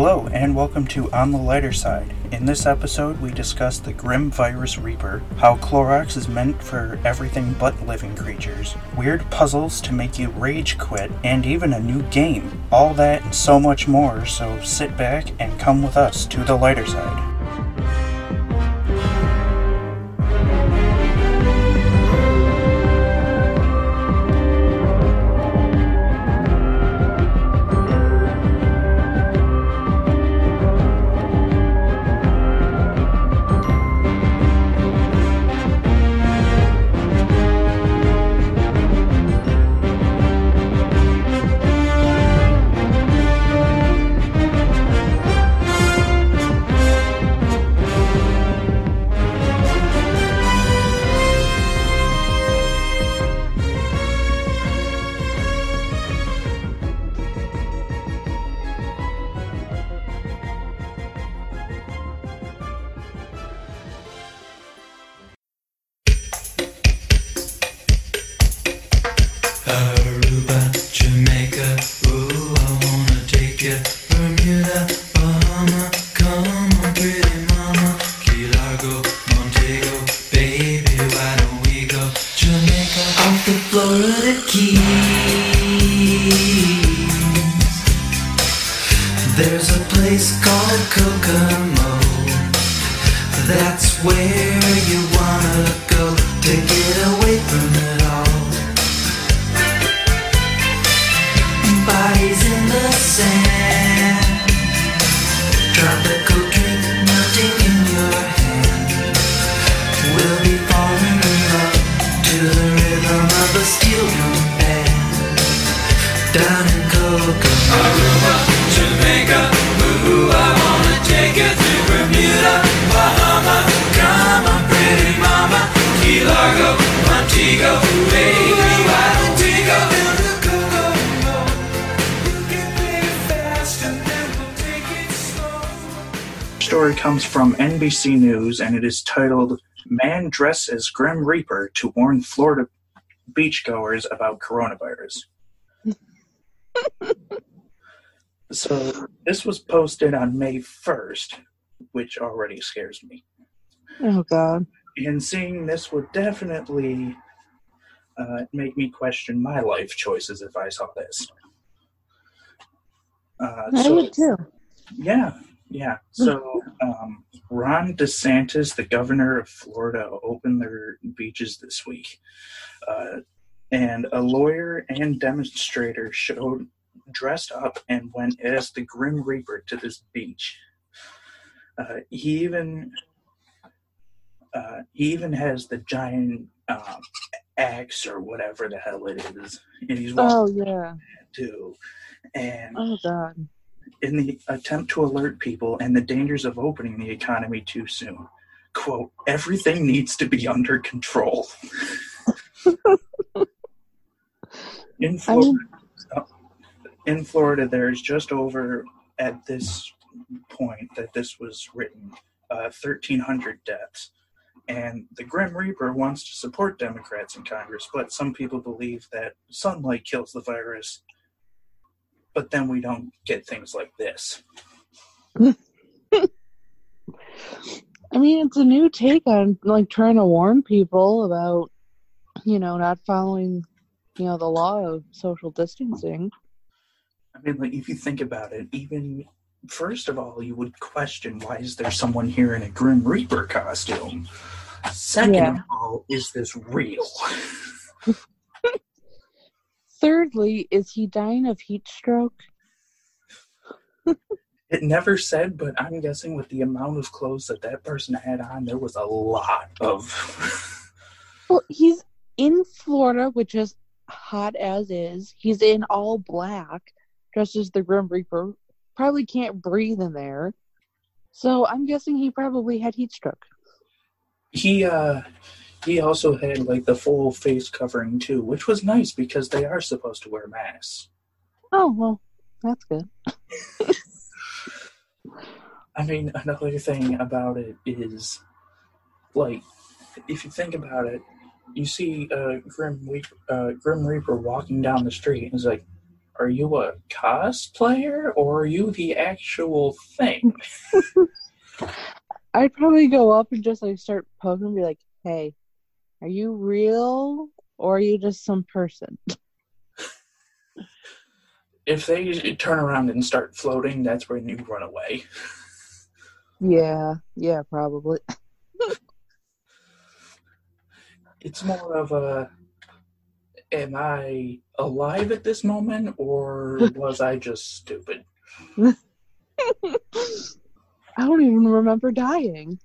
Hello, and welcome to On the Lighter Side. In this episode, we discuss the Grim Virus Reaper, how Clorox is meant for everything but living creatures, weird puzzles to make you rage quit, and even a new game. All that and so much more, so sit back and come with us to the lighter side. Where comes from NBC News and it is titled Man Dressed as Grim Reaper to Warn Florida Beachgoers About Coronavirus. so this was posted on May 1st, which already scares me. Oh God. And seeing this would definitely uh, make me question my life choices if I saw this. Uh, I so, would too. yeah, yeah. So, um, Ron DeSantis, the governor of Florida, opened their beaches this week. Uh, and a lawyer and demonstrator showed dressed up and went as the Grim Reaper to this beach. Uh, he even uh, he even has the giant um, axe or whatever the hell it is, and he's walking Oh yeah. too. And Oh God. In the attempt to alert people and the dangers of opening the economy too soon. Quote, everything needs to be under control. in I Florida, mean, in Florida, there's just over at this point that this was written, uh, 1,300 deaths. And the Grim Reaper wants to support Democrats in Congress, but some people believe that sunlight kills the virus. But then we don't get things like this. I mean, it's a new take on like trying to warn people about, you know, not following you know, the law of social distancing. I mean, like if you think about it, even first of all, you would question why is there someone here in a Grim Reaper costume. Second Yeah. of all, is this real? Thirdly, is he dying of heat stroke? It never said, but I'm guessing with the amount of clothes that that person had on, there was a lot of. Well, he's in Florida, which is hot as is. He's in all black, dressed as the Grim Reaper. Probably can't breathe in there. So I'm guessing he probably had heat stroke. he uh he also had like the full face covering too, which was nice because they are supposed to wear masks. Oh, well, that's good. I mean, another thing about it is, like, if you think about it, you see uh, Grim Reaper, uh, Grim Reaper walking down the street, and it's like, are you a cosplayer or are you the actual thing? I'd probably go up and just like start poking and be like, hey, are you real or are you just some person? If they turn around and start floating, that's when you run away. Yeah, yeah, probably. It's more of a, am I alive at this moment or was I just stupid? I don't even remember dying.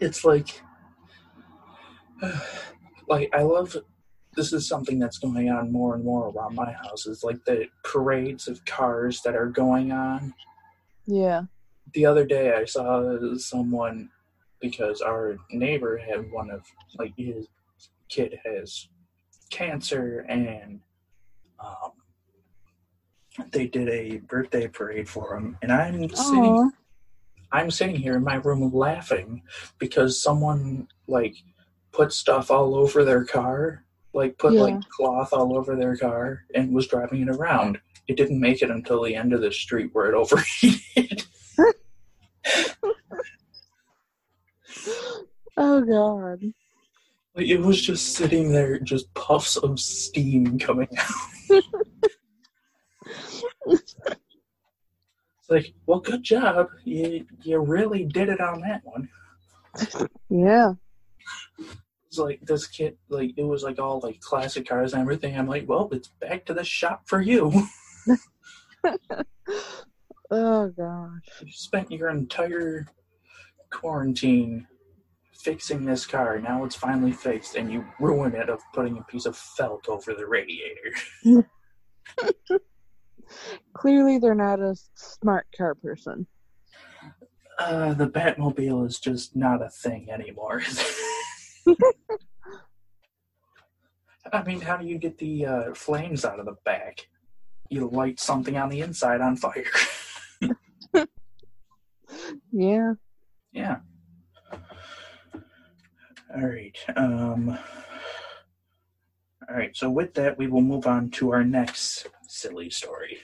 It's like like i love this is something that's going on more and more around my house is like the parades of cars that are going on Yeah. the other day i saw someone because our neighbor had one of like his kid has cancer and um they did a birthday parade for him and i'm sitting Oh, I'm sitting here in my room laughing because someone like put stuff all over their car, like put Yeah. like cloth all over their car and was driving it around. It didn't make it until the end of the street where it overheated. oh God. like, it was just sitting there, just puffs of steam coming out. it's like, well, good job. You you really did it on that one. Yeah. It's like this kid, like it was like all like classic cars and everything. I'm like, well, it's back to the shop for you. Oh gosh. you spent your entire quarantine fixing this car. Now it's finally fixed, and you ruin it of putting a piece of felt over the radiator. Clearly, they're not a smart car person. Uh, the Batmobile is just not a thing anymore. I mean, how do you get the uh, flames out of the back? You light something on the inside on fire. Yeah. Yeah. All right. Um. All right. So with that, we will move on to our next silly story.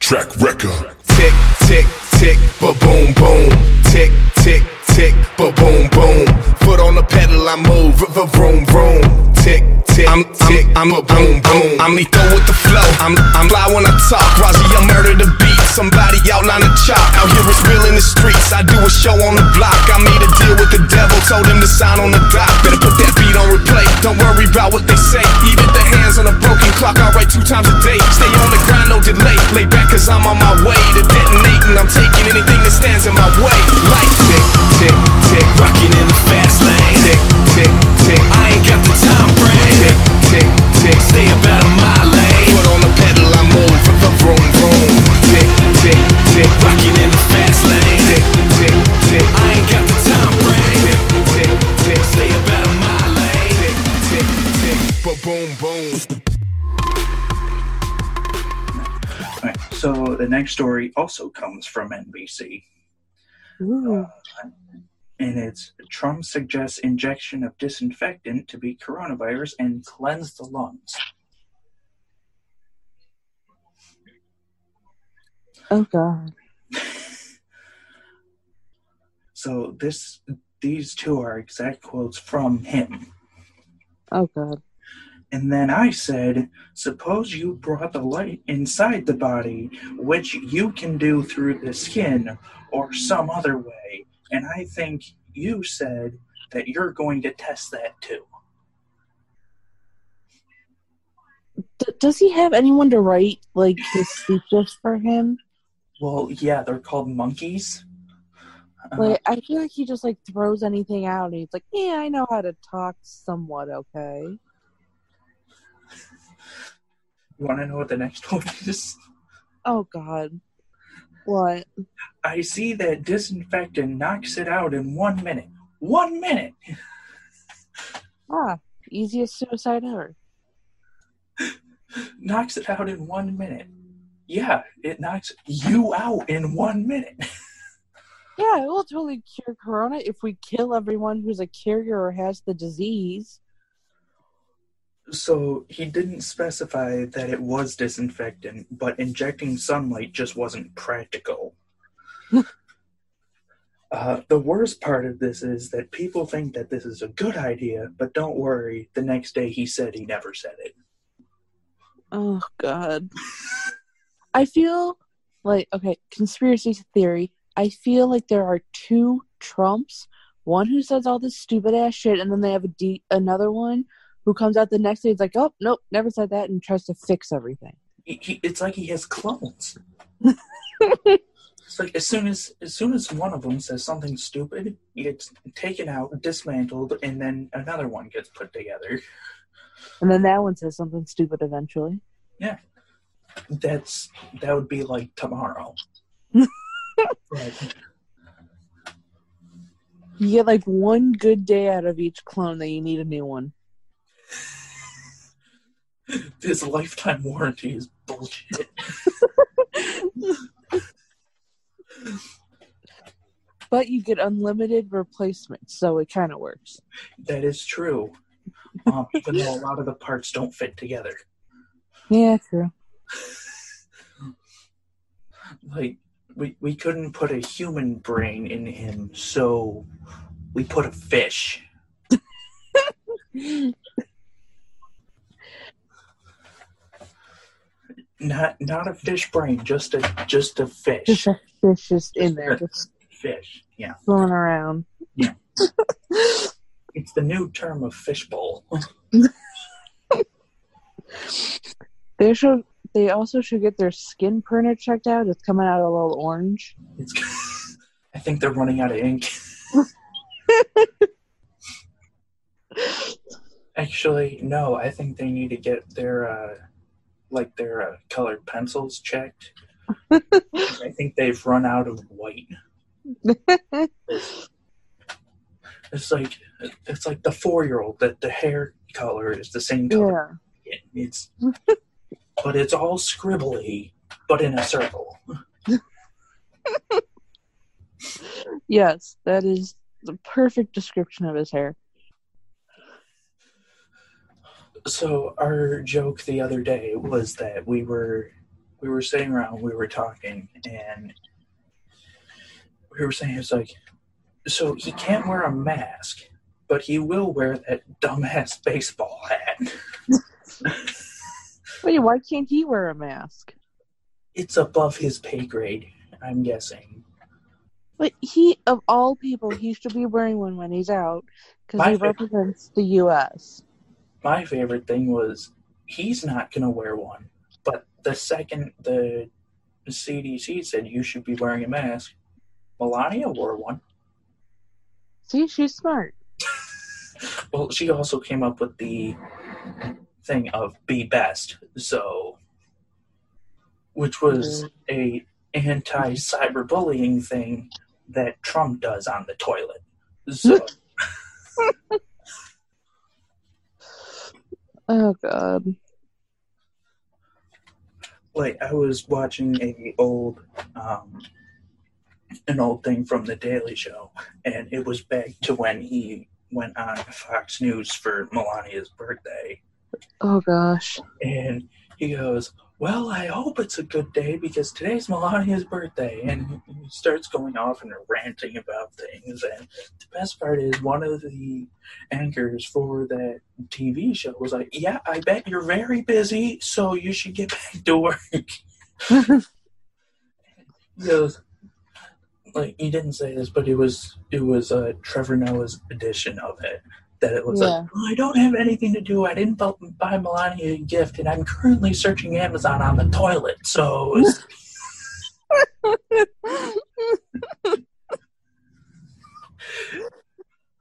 Track record. Tick, tick, tick, ba boom, boom. Tick, tick, tick, ba boom, boom. Foot on the pedal, I move, v- vroom, vroom. Tick, tick, I'm, tick, I'm, a boom, boom. I'm lethal with the flow. I'm, I'm fly when I talk. Razi, I murder the beat. Somebody outline the chop. Out here it's real in the streets. I do a show on the block. I made a deal with the devil. Told him to sign on the dock. Better put that beat on replay. Don't worry about what they say. Even the hands on a broken clock. I write two times a day. Stay on the grind, no delay. Lay back cause I'm on my way to detonating. Next story also comes from NBC, Ooh. Uh, and it's Trump suggests injection of disinfectant to beat coronavirus and cleanse the lungs. Oh God. So this these two are exact quotes from him. Oh god. And then I said, Suppose you brought the light inside the body, which you can do through the skin or some other way. And I think you said that you're going to test that too. D- does he have anyone to write like his speeches for him? Well, yeah, they're called monkeys. Uh, Like I feel like he just like throws anything out and he's like, Yeah, I know how to talk somewhat okay. you want to know what the next one is? Oh god. What? I see that disinfectant knocks it out in one minute. One minute! Ah, easiest suicide ever. Knocks it out in one minute. Yeah, it knocks you out in one minute. Yeah, it will totally cure corona if we kill everyone who's a carrier or has the disease. So he didn't specify that it was disinfectant, but injecting sunlight just wasn't practical. uh, the worst part of this is that people think that this is a good idea, but don't worry, the next day he said he never said it. Oh god. I feel like okay, conspiracy theory. I feel like there are two Trumps. One who says all this stupid ass shit, and then they have a de- another one who comes out the next day. It's like, oh nope, never said that, and tries to fix everything. He, he, it's like he has clones. it's like as soon as as soon as one of them says something stupid, he gets taken out, dismantled, and then another one gets put together. And then that one says something stupid eventually. Yeah, that's that would be like tomorrow. But You get like one good day out of each clone, that you need a new one. This lifetime warranty is bullshit. But you get unlimited replacements, so it kind of works. That is true. Um, even though a lot of the parts don't fit together. Yeah, true. Like we we couldn't put a human brain in him, so we put a fish. Not not a fish brain, just a just a Just fish. a fish just in there, just Fish. Yeah. floating around. Yeah. it's the new term of fishbowl. They should. They also should get their skin printer checked out. It's coming out a little orange. It's I think they're running out of ink. Actually, no. I think they need to get their uh, like their uh, colored pencils checked. I think they've run out of white. It's like it's like the four year old that the hair color is the same color. yeah. It's but it's all scribbly, but in a circle. Yes, that is the perfect description of his hair. So our joke the other day was that we were we were sitting around, we were talking, and we were saying it's like, so he can't wear a mask, but he will wear that dumbass baseball hat. Wait, why can't he wear a mask? It's above his pay grade, I'm guessing. But he, of all people, he should be wearing one when he's out because he represents the U.S. My favorite thing was he's not gonna wear one, but the second the CDC said you should be wearing a mask, Melania wore one. See, she's smart. Well, she also came up with the thing of be best, so which was a anti cyberbullying thing that Trump does on the toilet. So Oh God. like I was watching a old um an old thing from the Daily Show and it was back to when he went on Fox News for Melania's birthday Oh gosh. and he goes, well, I hope it's a good day because today's Melania's birthday. And he starts going off and ranting about things. And the best part is one of the anchors for that TV show was like, yeah, I bet you're very busy, so you should get back to work. he goes, like he didn't say this, but it was it was uh, Trevor Noah's edition of it. That it was Yeah. like, well, I don't have anything to do. I didn't bu- buy Melania a gift, and I'm currently searching Amazon on the toilet. So it's-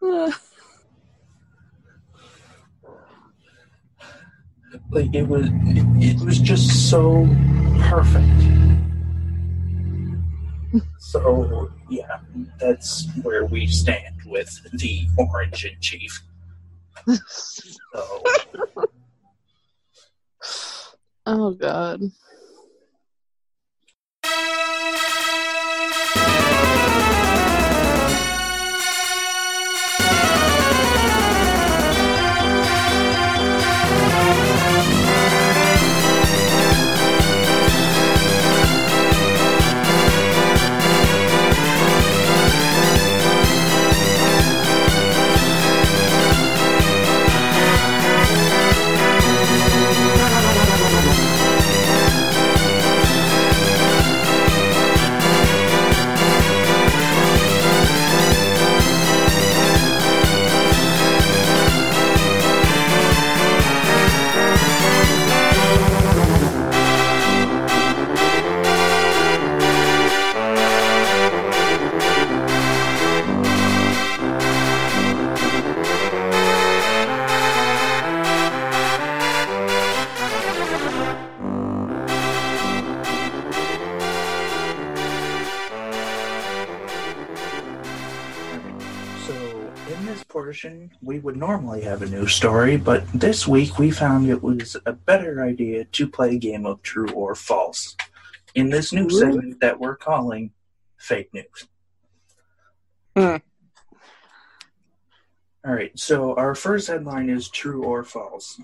like it was it, it was just so perfect. So yeah, that's where we stand with the Orange and Chief. Oh god. Portion, we would normally have a news story, but this week we found it was a better idea to play a game of true or false in this new segment that we're calling Fake News. Hmm. All right, so our first headline is True or False.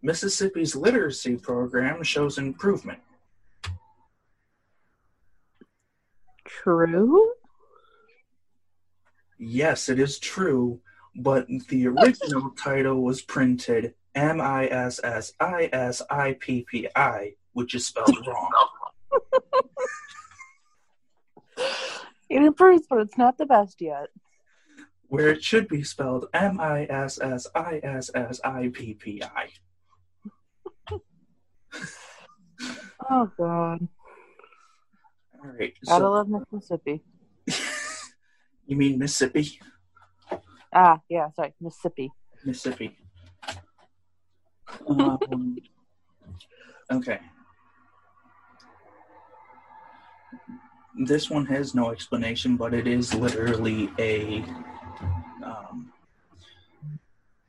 Mississippi's literacy program shows improvement. True? Yes, it is true, but the original title was printed M I S S I S I P P I, which is spelled wrong. It improves, but it's not the best yet. Where it should be spelled M I S S I S S I P P I. Oh god. All right. Gotta So, love Mississippi. You mean Mississippi? Ah, yeah, sorry, Mississippi. Mississippi. Um, okay. This one has no explanation, but it is literally a um,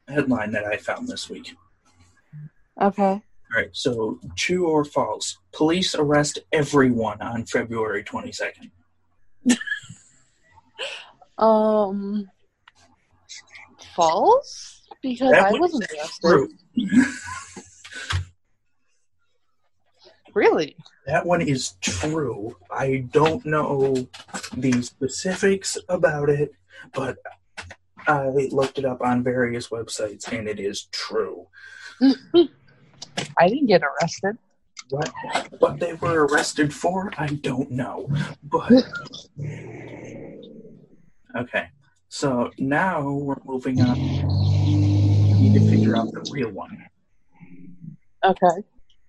headline that I found this week. Okay. All right, so true or false? Police arrest everyone on February 22nd. Um false? Because That I wasn't arrested. True. Really? That one is true. I don't know the specifics about it, but I looked it up on various websites and it is true. I didn't get arrested. What what they were arrested for, I don't know. But Okay. So now we're moving on. We need to figure out the real one. Okay.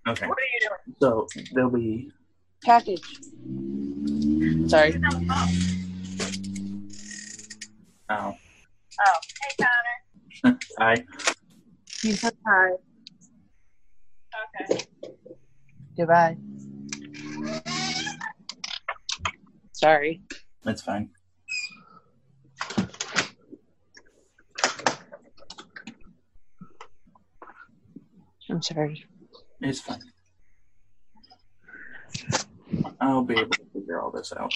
Okay. What are you doing? So there'll be Package. Sorry. oh Oh, hey Connor. hi. You said hi. Okay. Goodbye. Sorry. that's fine. I'm sorry. It's fine. I'll be able to figure all this out.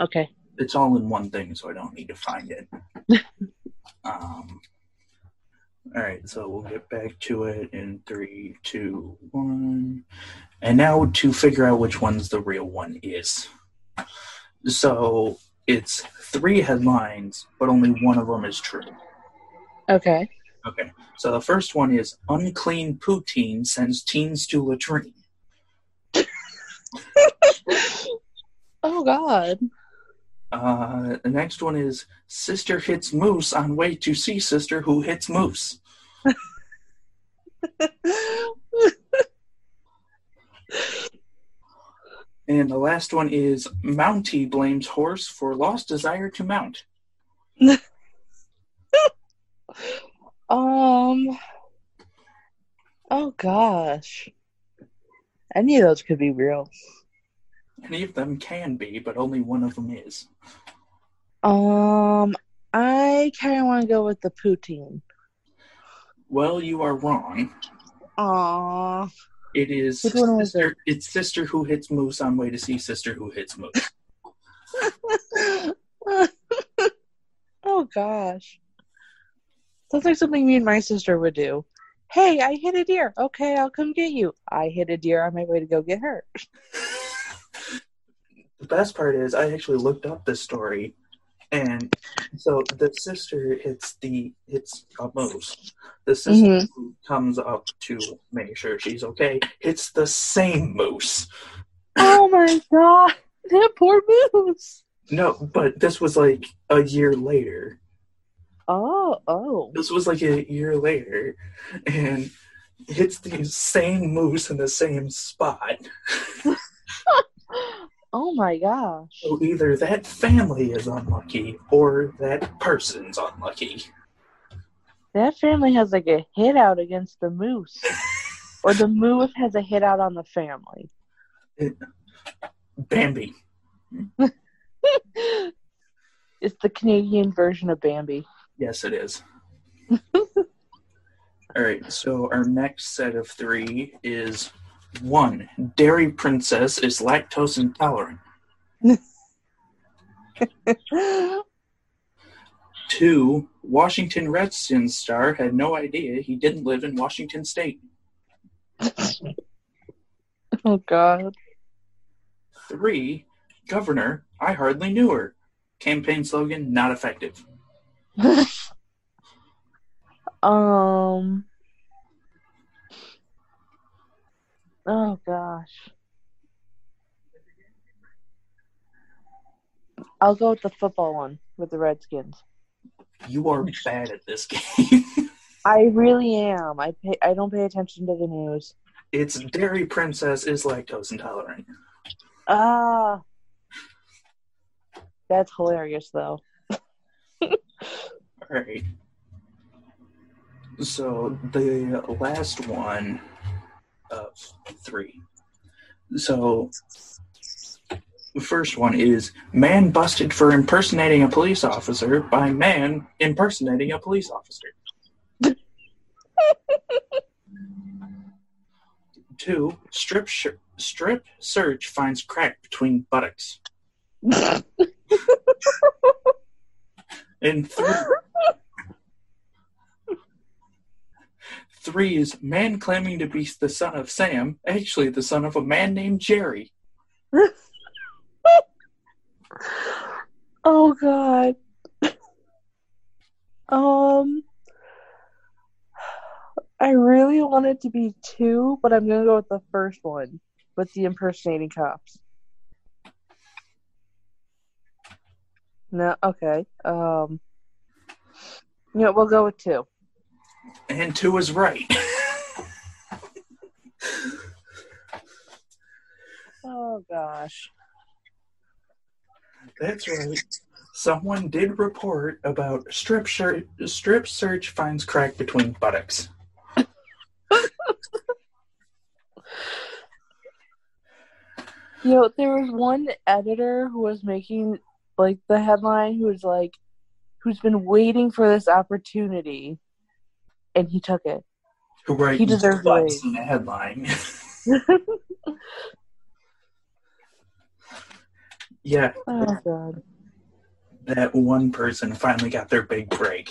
Okay. It's all in one thing, so I don't need to find it. um, All right, so we'll get back to it in three, two, one. And now to figure out which one's the real one is. So it's three headlines, but only one of them is true. Okay. Okay, so the first one is Unclean Poutine sends teens to latrine. Oh God. Uh, the next one is Sister hits moose on way to see sister who hits moose. And the last one is Mountie blames horse for lost desire to mount. um. Oh gosh. Any of those could be real. Any of them can be, but only one of them is. Um, I kind of want to go with the poutine. Well, you are wrong. Aww. It is Which one was sister, it's sister who hits moose on way to see sister who hits moose. oh gosh. Sounds like something me and my sister would do. Hey, I hit a deer. Okay, I'll come get you. I hit a deer on my way to go get her. the best part is I actually looked up this story, and so the sister hits the hits a moose. The sister Mhm. who comes up to make sure she's okay hits the same moose. Oh my god. That poor moose. No, but this was like a year later. Oh, oh. This was like a year later, and hits the same moose in the same spot. Oh my gosh. So either that family is unlucky or that person's unlucky. That family has like a hit out against the moose. or the moose has a hit out on the family. Bambi. it's the Canadian version of Bambi. Yes, it is. All right, so our next set of three is one, Dairy Princess is lactose intolerant. Two, Washington Redskins star had no idea he didn't live in Washington State. oh god. Three, Governor, I hardly knew her. Campaign slogan, not effective. um. Oh gosh. I'll go with the football one with the Redskins. You are bad at this game. I really am. I pay. I don't pay attention to the news. it's Dairy Princess is lactose intolerant. Ah. That's hilarious, though. All right. So the last one of three. So the first one is man busted for impersonating a police officer by man impersonating a police officer. Two, strip sh- strip search finds crack between buttocks. And three, three is man claiming to be the son of Sam, actually the son of a man named Jerry. oh God. Um, I really want it to be two, but I'm gonna go with the first one with the impersonating cops. No, okay. Um, yeah, we'll go with two. And two is right. Oh gosh. That's right. Someone did report about strip shirt, strip search finds crack between buttocks. You know, there was one editor who was making like the headline who's like who's been waiting for this opportunity and he took it. Who write He deserves in the headline. yeah, Oh god. that one person finally got their big break.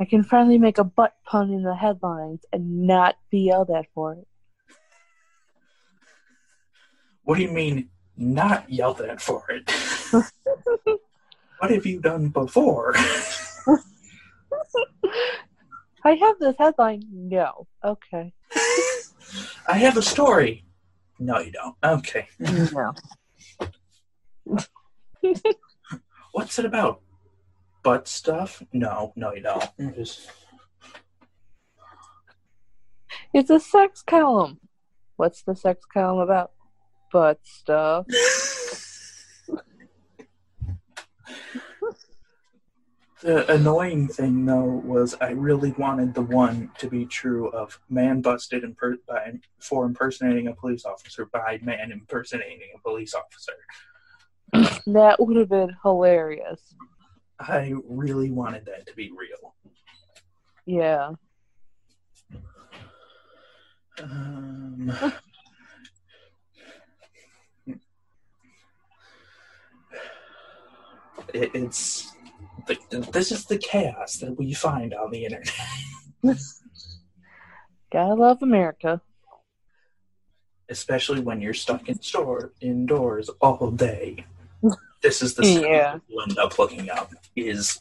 I can finally make a butt pun in the headlines and not be yelled at for it. What do you mean, not yelled at for it? what have you done before? I have this headline. No. Okay. I have a story. No, you don't. Okay. No. What's it about? Butt stuff? No, no, you don't. Just It's a sex column. What's the sex column about? Butt stuff. The annoying thing, though, was I really wanted the one to be true of man busted imper- by, for impersonating a police officer by man impersonating a police officer. That would have been hilarious. I really wanted that to be real. Yeah. Um, it, it's the, this is the chaos that we find on the internet. Gotta love America. especially when you're stuck in store indoors all day. This is the Yeah. you end up looking up is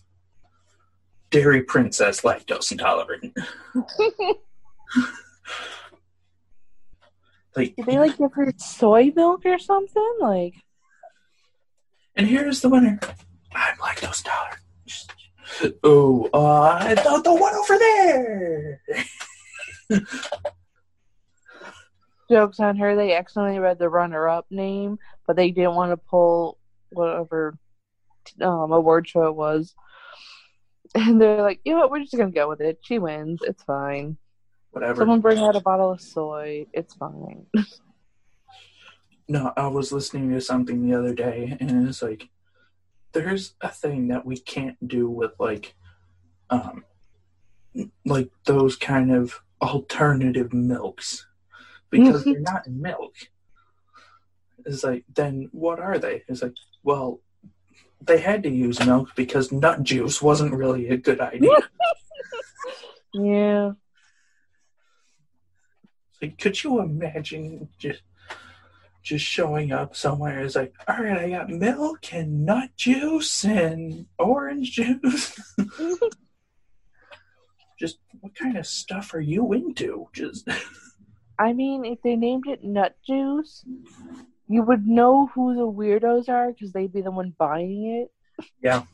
dairy princess lactose intolerant. like, Did they like give her soy milk or something? Like, and here's the winner. I'm those intolerant. Oh, uh, the, the one over there. jokes on her. They accidentally read the runner-up name, but they didn't want to pull whatever um award show it was. And they're like, you know what? We're just gonna go with it. She wins. It's fine. Whatever. Someone bring out a bottle of soy. It's fine. No, I was listening to something the other day, and it's like, there's a thing that we can't do with like, um, like those kind of alternative milks, because they're not milk. It's like, then what are they? It's like, well, they had to use milk because nut juice wasn't really a good idea. Yeah. Like, could you imagine just just showing up somewhere? is like, all right, I got milk and nut juice and orange juice. just what kind of stuff are you into? Just I mean, if they named it Nut Juice, you would know who the weirdos are because they'd be the one buying it. Yeah.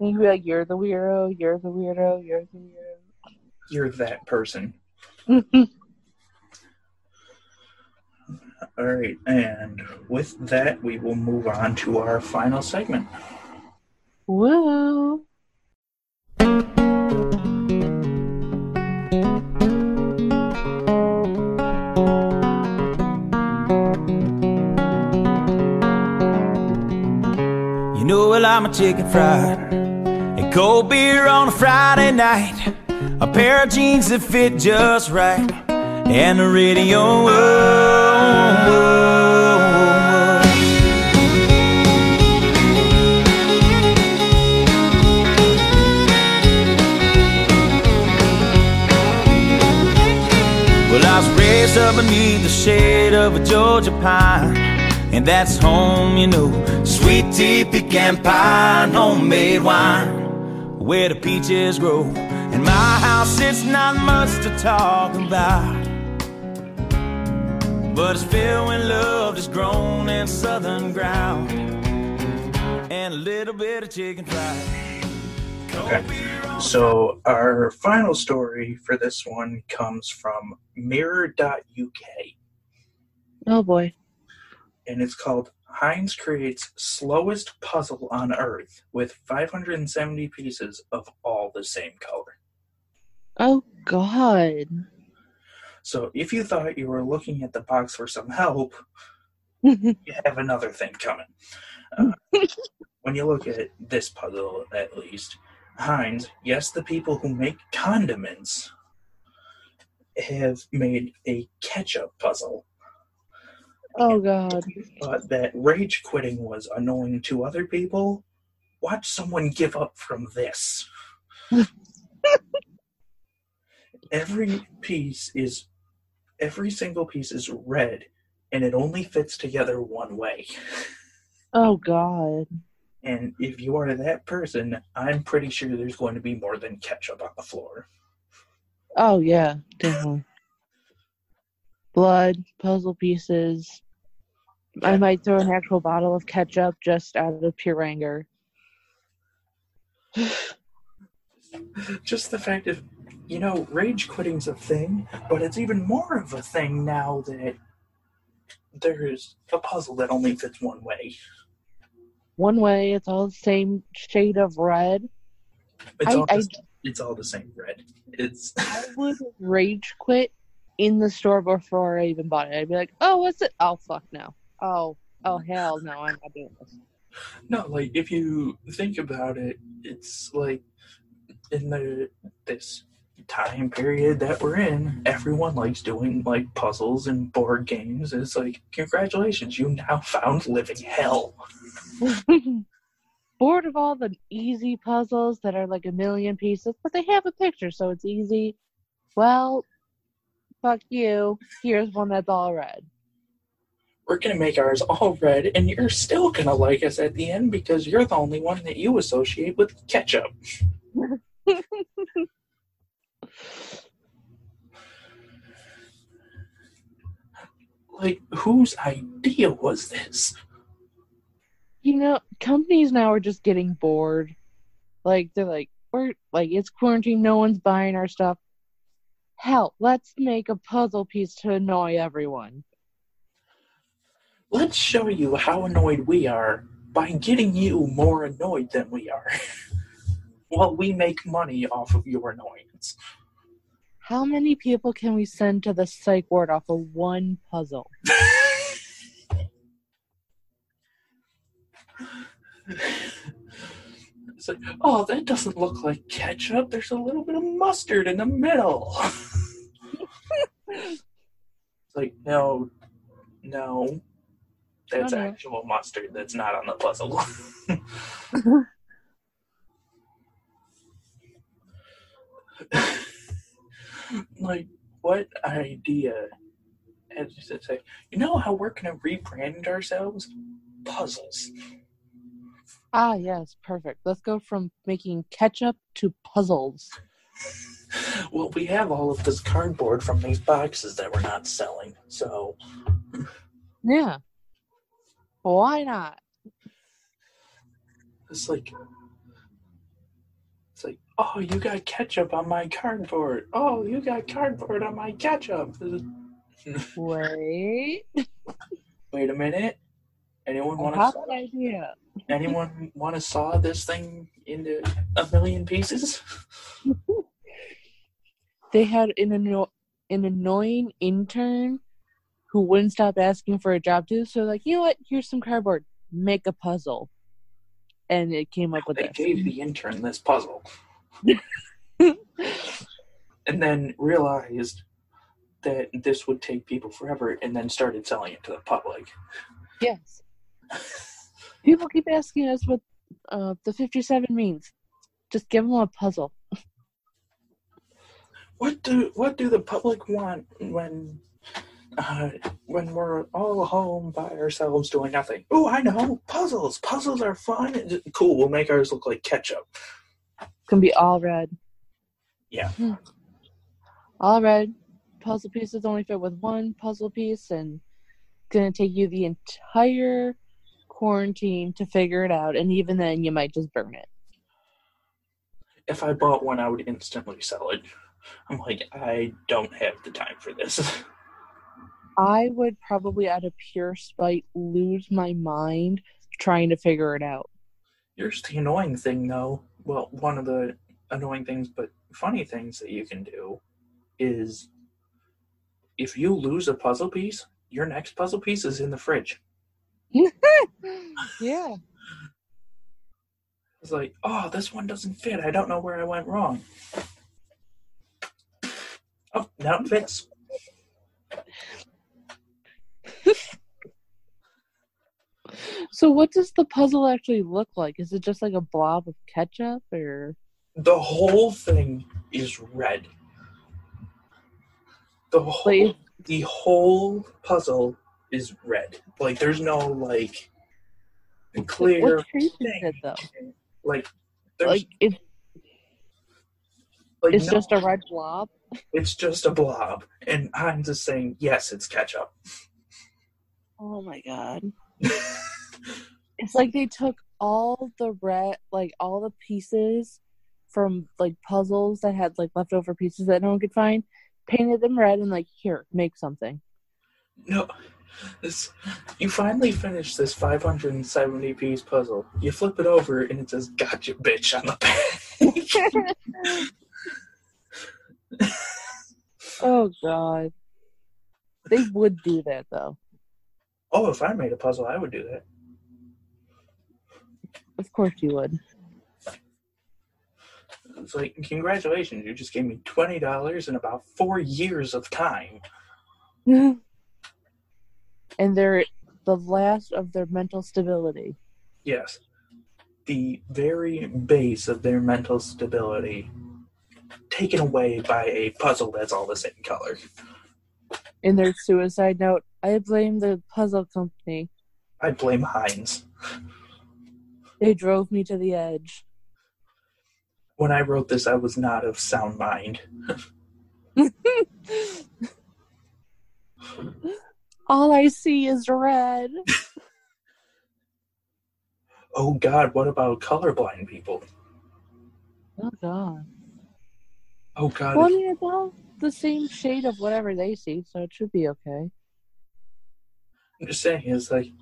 And you'd be like, "You're the weirdo. You're the weirdo. You're the weirdo. you're that person. weirdo." All right, and with that, we will move on to our final segment. Woo! You know, well, I'm a chicken fried and cold beer on a Friday night. A pair of jeans that fit just right, and the radio. Well, I was raised up beneath the shade of a Georgia pine, and that's home, you know. Sweet tea, pecan pie, homemade wine, where the peaches grow. In my house, it's not much to talk about, but it's filled with love that's grown in southern ground, and a little bit of chicken fried. Okay. So, our final story for this one comes from Mirror.uk, Oh boy. and it's called Heinz creates slowest puzzle on Earth with 570 pieces of all the same color. Oh god. So, if you thought you were looking at the box for some help, you have another thing coming. Uh, when you look at this puzzle, at least, Heinz, yes, the people who make condiments have made a ketchup puzzle, oh god. but that rage quitting was annoying to other people. Watch someone give up from this. every piece is every single piece is red and it only fits together one way. Oh God. And if you are that person, I'm pretty sure there's going to be more than ketchup on the floor. Oh yeah, definitely. Blood, puzzle pieces. I might throw an actual bottle of ketchup just out of pure anger. Just the fact of, you know, rage quitting's a thing, but it's even more of a thing now that there's a puzzle that only fits one way. One way, it's all the same shade of red. It's I- all I- the, it's all the same red. It's I would rage quit in the store before I even bought it. I'd be like, "Oh, what's it? Oh, fuck no. Oh, oh hell no, I'm not doing this." no like if you think about it, it's like in the this time period that we're in, everyone likes doing like puzzles and board games. It's like congratulations, you now found living hell. Bored of all the easy puzzles that are like a million pieces, but they have a picture, so it's easy. Well, fuck you. Here's one that's all red. We're gonna make ours all red, and you're still gonna like us at the end because you're the only one that you associate with ketchup. like, whose idea was this? You know, companies now are just getting bored. Like they're like, we're like it's quarantine, no one's buying our stuff. Hell, let's make a puzzle piece to annoy everyone. Let's show you how annoyed we are by getting you more annoyed than we are. While we make money off of your annoyance. How many people can we send to the psych ward off of one puzzle? It's like, oh, that doesn't look like ketchup. There's a little bit of mustard in the middle. it's like, no, no. That's Oh, no. actual mustard. That's not on the puzzle. like, what idea? And it's like, you know how we're going to rebrand ourselves? Puzzles. Ah, yes, perfect. Let's go from making ketchup to puzzles. Well, we have all of this cardboard from these boxes that we're not selling, so Yeah. Why not? it's like it's like, oh, you got ketchup on my cardboard. Oh, you got cardboard on my ketchup. Wait. Wait a minute. Anyone want to an idea. anyone want to saw this thing into a million pieces? They had an, anno- an annoying intern who wouldn't stop asking for a job too. So like, you know what? Here's some cardboard. Make a puzzle. And it came up with They this. gave the intern this puzzle, and then realized that this would take people forever, and then started selling it to the public. Yes. People keep asking us what uh, the 57 means. Just give them a puzzle. What do what do the public want when uh, when we're all home by ourselves doing nothing? Oh, I know puzzles. Puzzles are fun. Cool. We'll make ours look like ketchup. It's gonna be all red. Yeah. Hmm. All red. Puzzle pieces only fit with one puzzle piece, and it's gonna take you the entire quarantine to figure it out. And even then, you might just burn it. If I bought one, I would instantly sell it. I'm like, I don't have the time for this. I would probably, out of pure spite, lose my mind trying to figure it out. Here's the annoying thing, though. Well, one of the annoying things, but funny things that you can do is if you lose a puzzle piece, your next puzzle piece is in the fridge. yeah. It's like, oh, this one doesn't fit. I don't know where I went wrong. Oh, now it fits. So, what does the puzzle actually look like? Is it just like a blob of ketchup, or The whole thing is red. The whole the whole puzzle is red. Like there's no like clear what thing. it though? Like there's Like it, like it's no- just a red blob. it's just a blob. And I'm just saying, yes, it's ketchup. Oh my god! It's like they took all the red, like all the pieces from like puzzles that had like leftover pieces that no one could find, painted them red, and like here, make something. No. This you finally finish this 570 piece puzzle. You flip it over and it says gotcha bitch on the back. Oh god! They would do that though. oh, if I made a puzzle, I would do that. Of course you would. It's like, congratulations, you just gave me twenty dollars in about four years of time. and they're the last of their mental stability. Yes. The very base of their mental stability taken away by a puzzle that's all the same color. In their suicide note, I blame the puzzle company. I blame Heinz. They drove me to the edge. When I wrote this, I was not of sound mind. All I see is red. Oh God, what about colorblind people? Oh god. Oh God, Well, it's all the same shade of whatever they see, so it should be okay. I'm just saying, it's like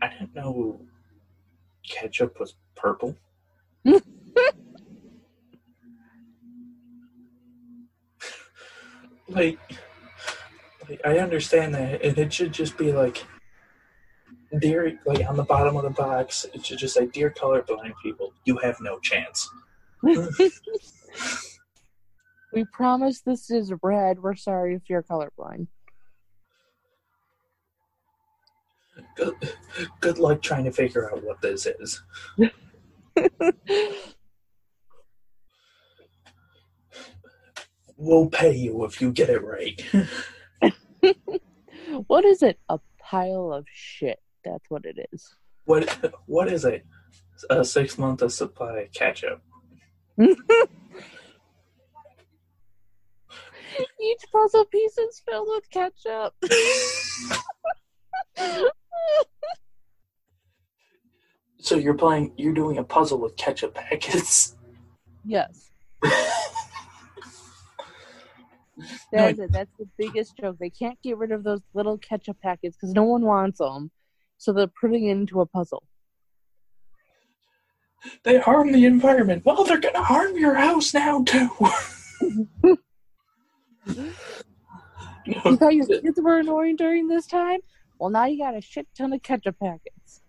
I didn't know ketchup was purple. like, like, I understand that, and it should just be like, dear, like on the bottom of the box, it should just say, "Dear colorblind people, you have no chance." We promise this is red. We're sorry if you're colorblind. Good, good luck trying to figure out what this is. We'll pay you if you get it right. what is it? A pile of shit. That's what it is. What what is it? A six month of supply of ketchup. Each puzzle piece is filled with ketchup. So you're playing you're doing a puzzle with ketchup packets. yes. That's it. That's the biggest joke. They can't get rid of those little ketchup packets because no one wants them. So they're putting it into a puzzle. They harm the environment. Well, they're gonna harm your house now too. You thought your kids were annoying during this time? Well, now you got a shit ton of ketchup packets.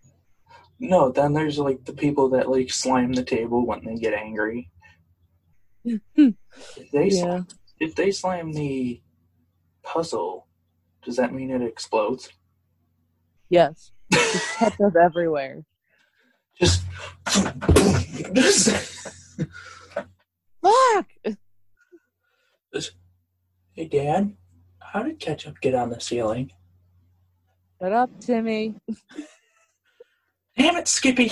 No, then there's like the people that like slam the table when they get angry. if they Yeah. if they slam the puzzle, does that mean it explodes? Yes. There's ketchup everywhere. Just, just Fuck! hey, Dad, how did ketchup get on the ceiling? Shut up, Timmy. Damn it, Skippy!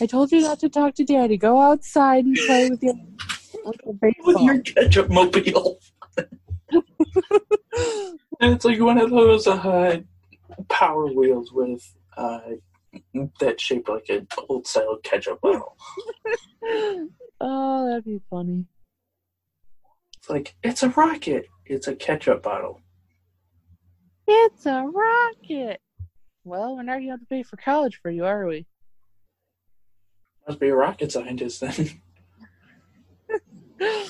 I told you not to talk to Daddy. Go outside and play with your, with your With your ketchup mobile. it's like one of those uh, power wheels with uh, that shaped like an old style ketchup bottle. oh, that'd be funny. It's like it's a rocket. It's a ketchup bottle. It's a rocket. Well, we're not going to have to pay for college for you, are we? Must be a rocket scientist then.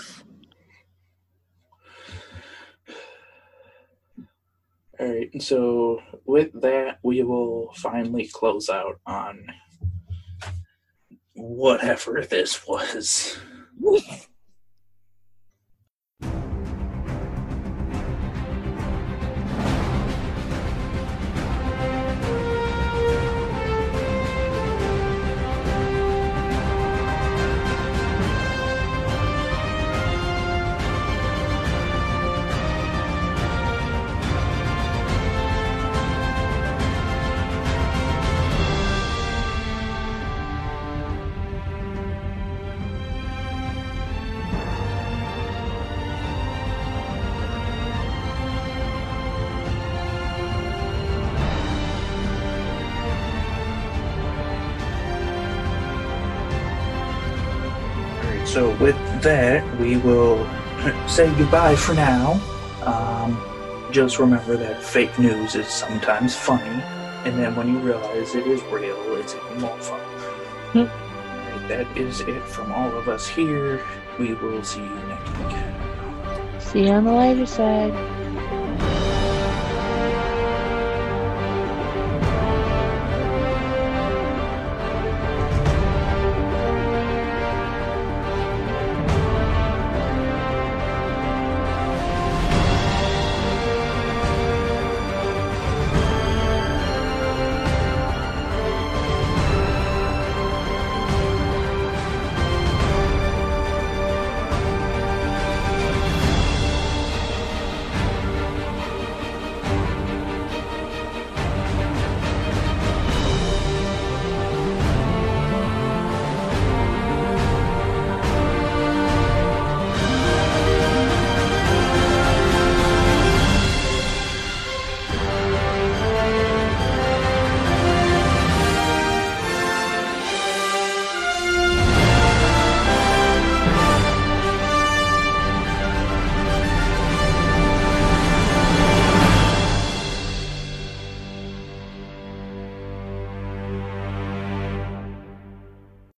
All right, so with that, we will finally close out on whatever this was. That, we will say goodbye for now. Um, just remember that fake news is sometimes funny, and then when you realize it is real, it's even more fun. Hmm. That is it from all of us here. We will see you next week. See you on the lighter side.